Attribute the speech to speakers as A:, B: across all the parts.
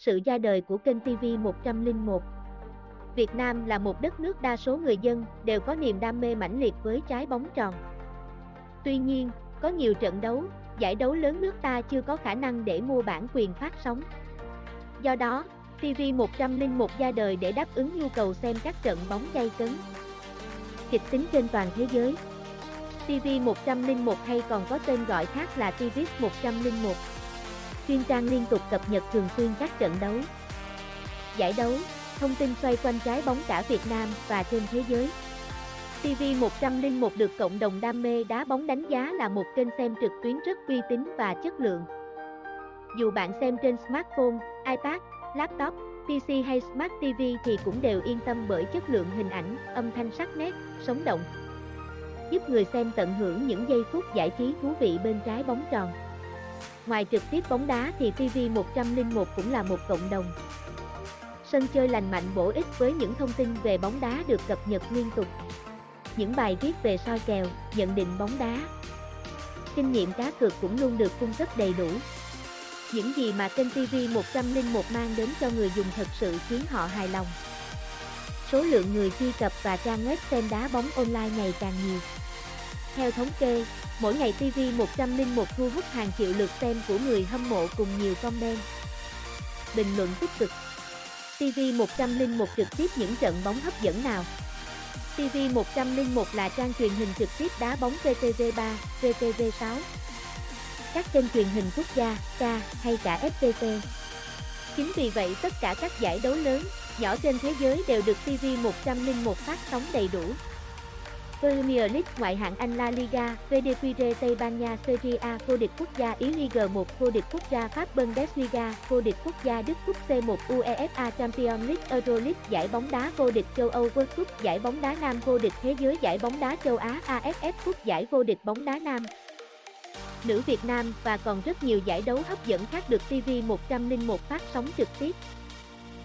A: sự ra đời của kênh TV 101. Việt Nam là một đất nước đa số người dân đều có niềm đam mê mãnh liệt với trái bóng tròn. Tuy nhiên, có nhiều trận đấu, giải đấu lớn nước ta chưa có khả năng để mua bản quyền phát sóng. Do đó, TV 101 ra đời để đáp ứng nhu cầu xem các trận bóng gay cấn. Kịch tính trên toàn thế giới TV 101 hay còn có tên gọi khác là TVS 101 chuyên trang liên tục cập nhật thường xuyên các trận đấu. Giải đấu, thông tin xoay quanh trái bóng cả Việt Nam và trên thế giới. TV 101 được cộng đồng đam mê đá bóng đánh giá là một kênh xem trực tuyến rất uy tín và chất lượng. Dù bạn xem trên smartphone, iPad, laptop, PC hay Smart TV thì cũng đều yên tâm bởi chất lượng hình ảnh, âm thanh sắc nét, sống động. Giúp người xem tận hưởng những giây phút giải trí thú vị bên trái bóng tròn. Ngoài trực tiếp bóng đá thì TV 101 cũng là một cộng đồng. Sân chơi lành mạnh bổ ích với những thông tin về bóng đá được cập nhật liên tục. Những bài viết về soi kèo, nhận định bóng đá. Kinh nghiệm cá cược cũng luôn được cung cấp đầy đủ. Những gì mà kênh TV 101 mang đến cho người dùng thật sự khiến họ hài lòng. Số lượng người truy cập và trang web xem đá bóng online ngày càng nhiều. Theo thống kê, Mỗi ngày TV 101 thu hút hàng triệu lượt xem của người hâm mộ cùng nhiều comment. Bình luận tích cực TV 101 trực tiếp những trận bóng hấp dẫn nào? TV 101 là trang truyền hình trực tiếp đá bóng VTV3, VTV6. Các kênh truyền hình quốc gia, K hay cả FPT. Chính vì vậy tất cả các giải đấu lớn, nhỏ trên thế giới đều được TV 101 phát sóng đầy đủ. Premier League ngoại hạng Anh La Liga, VDQR Tây Ban Nha Serie A vô địch quốc gia Ý Ligue 1 vô địch quốc gia Pháp Bundesliga vô địch quốc gia Đức Cúp C1 UEFA Champions League Euro League giải bóng đá vô địch châu Âu World Cup giải bóng đá nam vô địch thế giới giải bóng đá châu Á AFF Cup giải vô địch bóng đá nam nữ Việt Nam và còn rất nhiều giải đấu hấp dẫn khác được TV 101 phát sóng trực tiếp.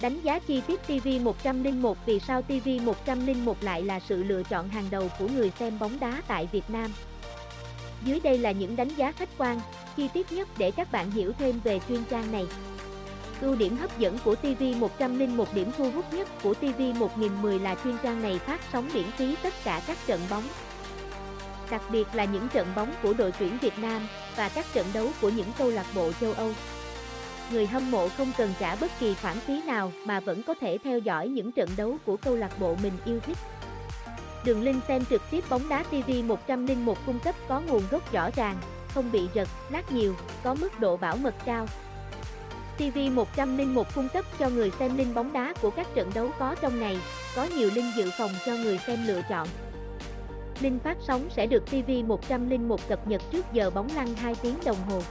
A: Đánh giá chi tiết TV 101 Vì sao TV 101 lại là sự lựa chọn hàng đầu của người xem bóng đá tại Việt Nam? Dưới đây là những đánh giá khách quan, chi tiết nhất để các bạn hiểu thêm về chuyên trang này. Ưu điểm hấp dẫn của TV 101 điểm thu hút nhất của TV 1010 là chuyên trang này phát sóng miễn phí tất cả các trận bóng. Đặc biệt là những trận bóng của đội tuyển Việt Nam và các trận đấu của những câu lạc bộ châu Âu người hâm mộ không cần trả bất kỳ khoản phí nào mà vẫn có thể theo dõi những trận đấu của câu lạc bộ mình yêu thích. Đường link xem trực tiếp bóng đá TV 101 cung cấp có nguồn gốc rõ ràng, không bị giật, lát nhiều, có mức độ bảo mật cao. TV 101 cung cấp cho người xem link bóng đá của các trận đấu có trong ngày, có nhiều link dự phòng cho người xem lựa chọn. Link phát sóng sẽ được TV 101 cập nhật trước giờ bóng lăn 2 tiếng đồng hồ.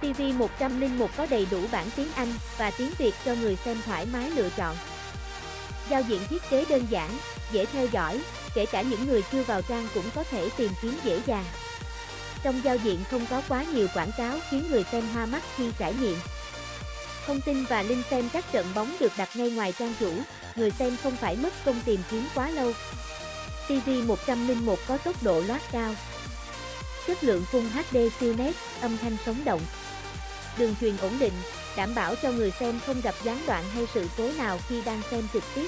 A: TV 101 có đầy đủ bản tiếng Anh và tiếng Việt cho người xem thoải mái lựa chọn. Giao diện thiết kế đơn giản, dễ theo dõi, kể cả những người chưa vào trang cũng có thể tìm kiếm dễ dàng. Trong giao diện không có quá nhiều quảng cáo khiến người xem hoa mắt khi trải nghiệm. Thông tin và link xem các trận bóng được đặt ngay ngoài trang chủ, người xem không phải mất công tìm kiếm quá lâu. TV 101 có tốc độ loát cao. Chất lượng Full HD siêu nét, âm thanh sống động, đường truyền ổn định, đảm bảo cho người xem không gặp gián đoạn hay sự cố nào khi đang xem trực tiếp.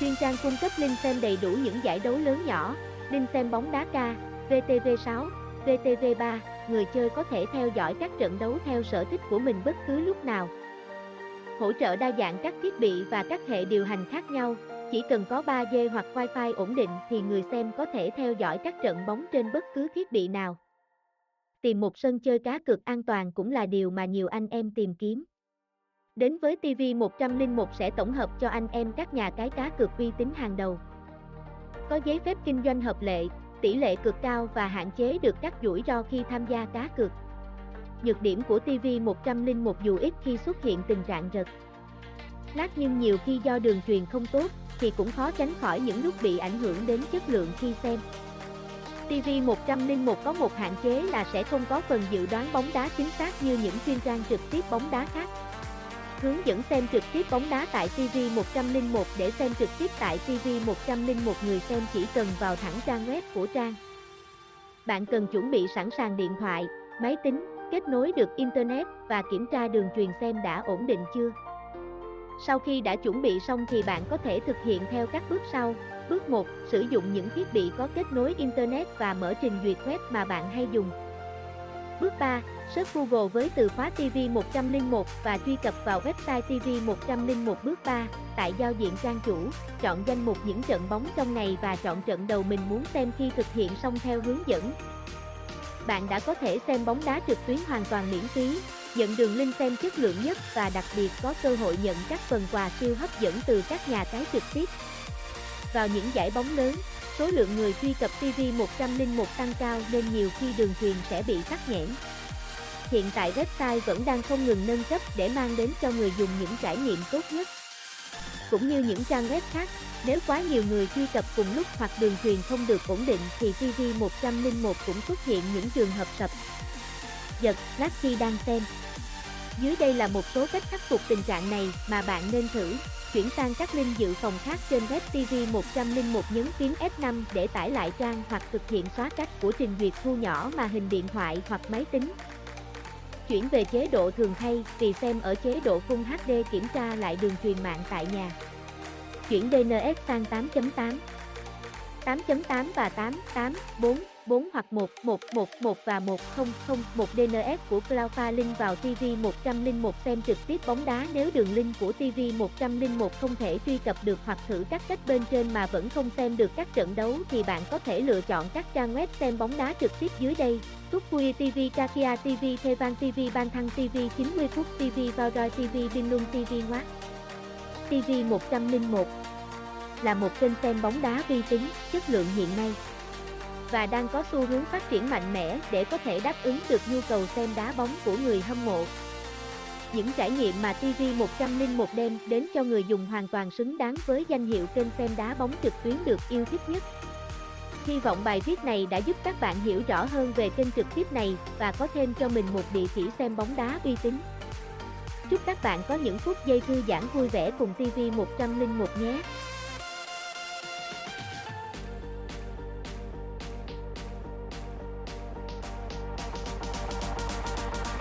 A: Chuyên trang cung cấp link xem đầy đủ những giải đấu lớn nhỏ, link xem bóng đá ca, VTV6, VTV3, người chơi có thể theo dõi các trận đấu theo sở thích của mình bất cứ lúc nào. Hỗ trợ đa dạng các thiết bị và các hệ điều hành khác nhau, chỉ cần có 3G hoặc Wi-Fi ổn định thì người xem có thể theo dõi các trận bóng trên bất cứ thiết bị nào tìm một sân chơi cá cược an toàn cũng là điều mà nhiều anh em tìm kiếm. Đến với TV 101 sẽ tổng hợp cho anh em các nhà cái cá cược uy tín hàng đầu. Có giấy phép kinh doanh hợp lệ, tỷ lệ cược cao và hạn chế được các rủi ro khi tham gia cá cược. Nhược điểm của TV 101 dù ít khi xuất hiện tình trạng rật. Lát nhưng nhiều khi do đường truyền không tốt, thì cũng khó tránh khỏi những lúc bị ảnh hưởng đến chất lượng khi xem. TV 101 có một hạn chế là sẽ không có phần dự đoán bóng đá chính xác như những chuyên trang trực tiếp bóng đá khác. Hướng dẫn xem trực tiếp bóng đá tại TV 101 để xem trực tiếp tại TV 101 người xem chỉ cần vào thẳng trang web của trang. Bạn cần chuẩn bị sẵn sàng điện thoại, máy tính, kết nối được Internet và kiểm tra đường truyền xem đã ổn định chưa. Sau khi đã chuẩn bị xong thì bạn có thể thực hiện theo các bước sau. Bước 1. Sử dụng những thiết bị có kết nối Internet và mở trình duyệt web mà bạn hay dùng. Bước 3. Search Google với từ khóa TV101 và truy cập vào website TV101 Bước 3. Tại giao diện trang chủ, chọn danh mục những trận bóng trong ngày và chọn trận đầu mình muốn xem khi thực hiện xong theo hướng dẫn. Bạn đã có thể xem bóng đá trực tuyến hoàn toàn miễn phí, nhận đường link xem chất lượng nhất và đặc biệt có cơ hội nhận các phần quà siêu hấp dẫn từ các nhà cái trực tiếp. Vào những giải bóng lớn, số lượng người truy cập TV 101 tăng cao nên nhiều khi đường truyền sẽ bị tắc nghẽn. Hiện tại website vẫn đang không ngừng nâng cấp để mang đến cho người dùng những trải nghiệm tốt nhất. Cũng như những trang web khác, nếu quá nhiều người truy cập cùng lúc hoặc đường truyền không được ổn định thì TV 101 cũng xuất hiện những trường hợp sập. Giật, lát khi đang xem. Dưới đây là một số cách khắc phục tình trạng này mà bạn nên thử. Chuyển sang các link dự phòng khác trên web TV 101 nhấn phím F5 để tải lại trang hoặc thực hiện xóa cách của trình duyệt thu nhỏ màn hình điện thoại hoặc máy tính. Chuyển về chế độ thường thay, vì xem ở chế độ Full HD kiểm tra lại đường truyền mạng tại nhà. Chuyển DNS sang 8.8 8.8 và 8.8.4 4 hoặc 1, 1, 1, 1 và 1, 0, 0, 1 DNS của Cloudflare link vào TV 101 xem trực tiếp bóng đá nếu đường link của TV 101 không thể truy cập được hoặc thử các cách bên trên mà vẫn không xem được các trận đấu thì bạn có thể lựa chọn các trang web xem bóng đá trực tiếp dưới đây. Tukui TV, Kakia TV, Thevan TV, Ban Thăng TV, 90 phút TV, Vaudroi TV, Vinlung TV, Ngoát. TV 101 là một kênh xem bóng đá uy tín, chất lượng hiện nay và đang có xu hướng phát triển mạnh mẽ để có thể đáp ứng được nhu cầu xem đá bóng của người hâm mộ. Những trải nghiệm mà TV 101 đem đến cho người dùng hoàn toàn xứng đáng với danh hiệu kênh xem đá bóng trực tuyến được yêu thích nhất. Hy vọng bài viết này đã giúp các bạn hiểu rõ hơn về kênh trực tiếp này và có thêm cho mình một địa chỉ xem bóng đá uy tín. Chúc các bạn có những phút giây thư giãn vui vẻ cùng TV 101 nhé.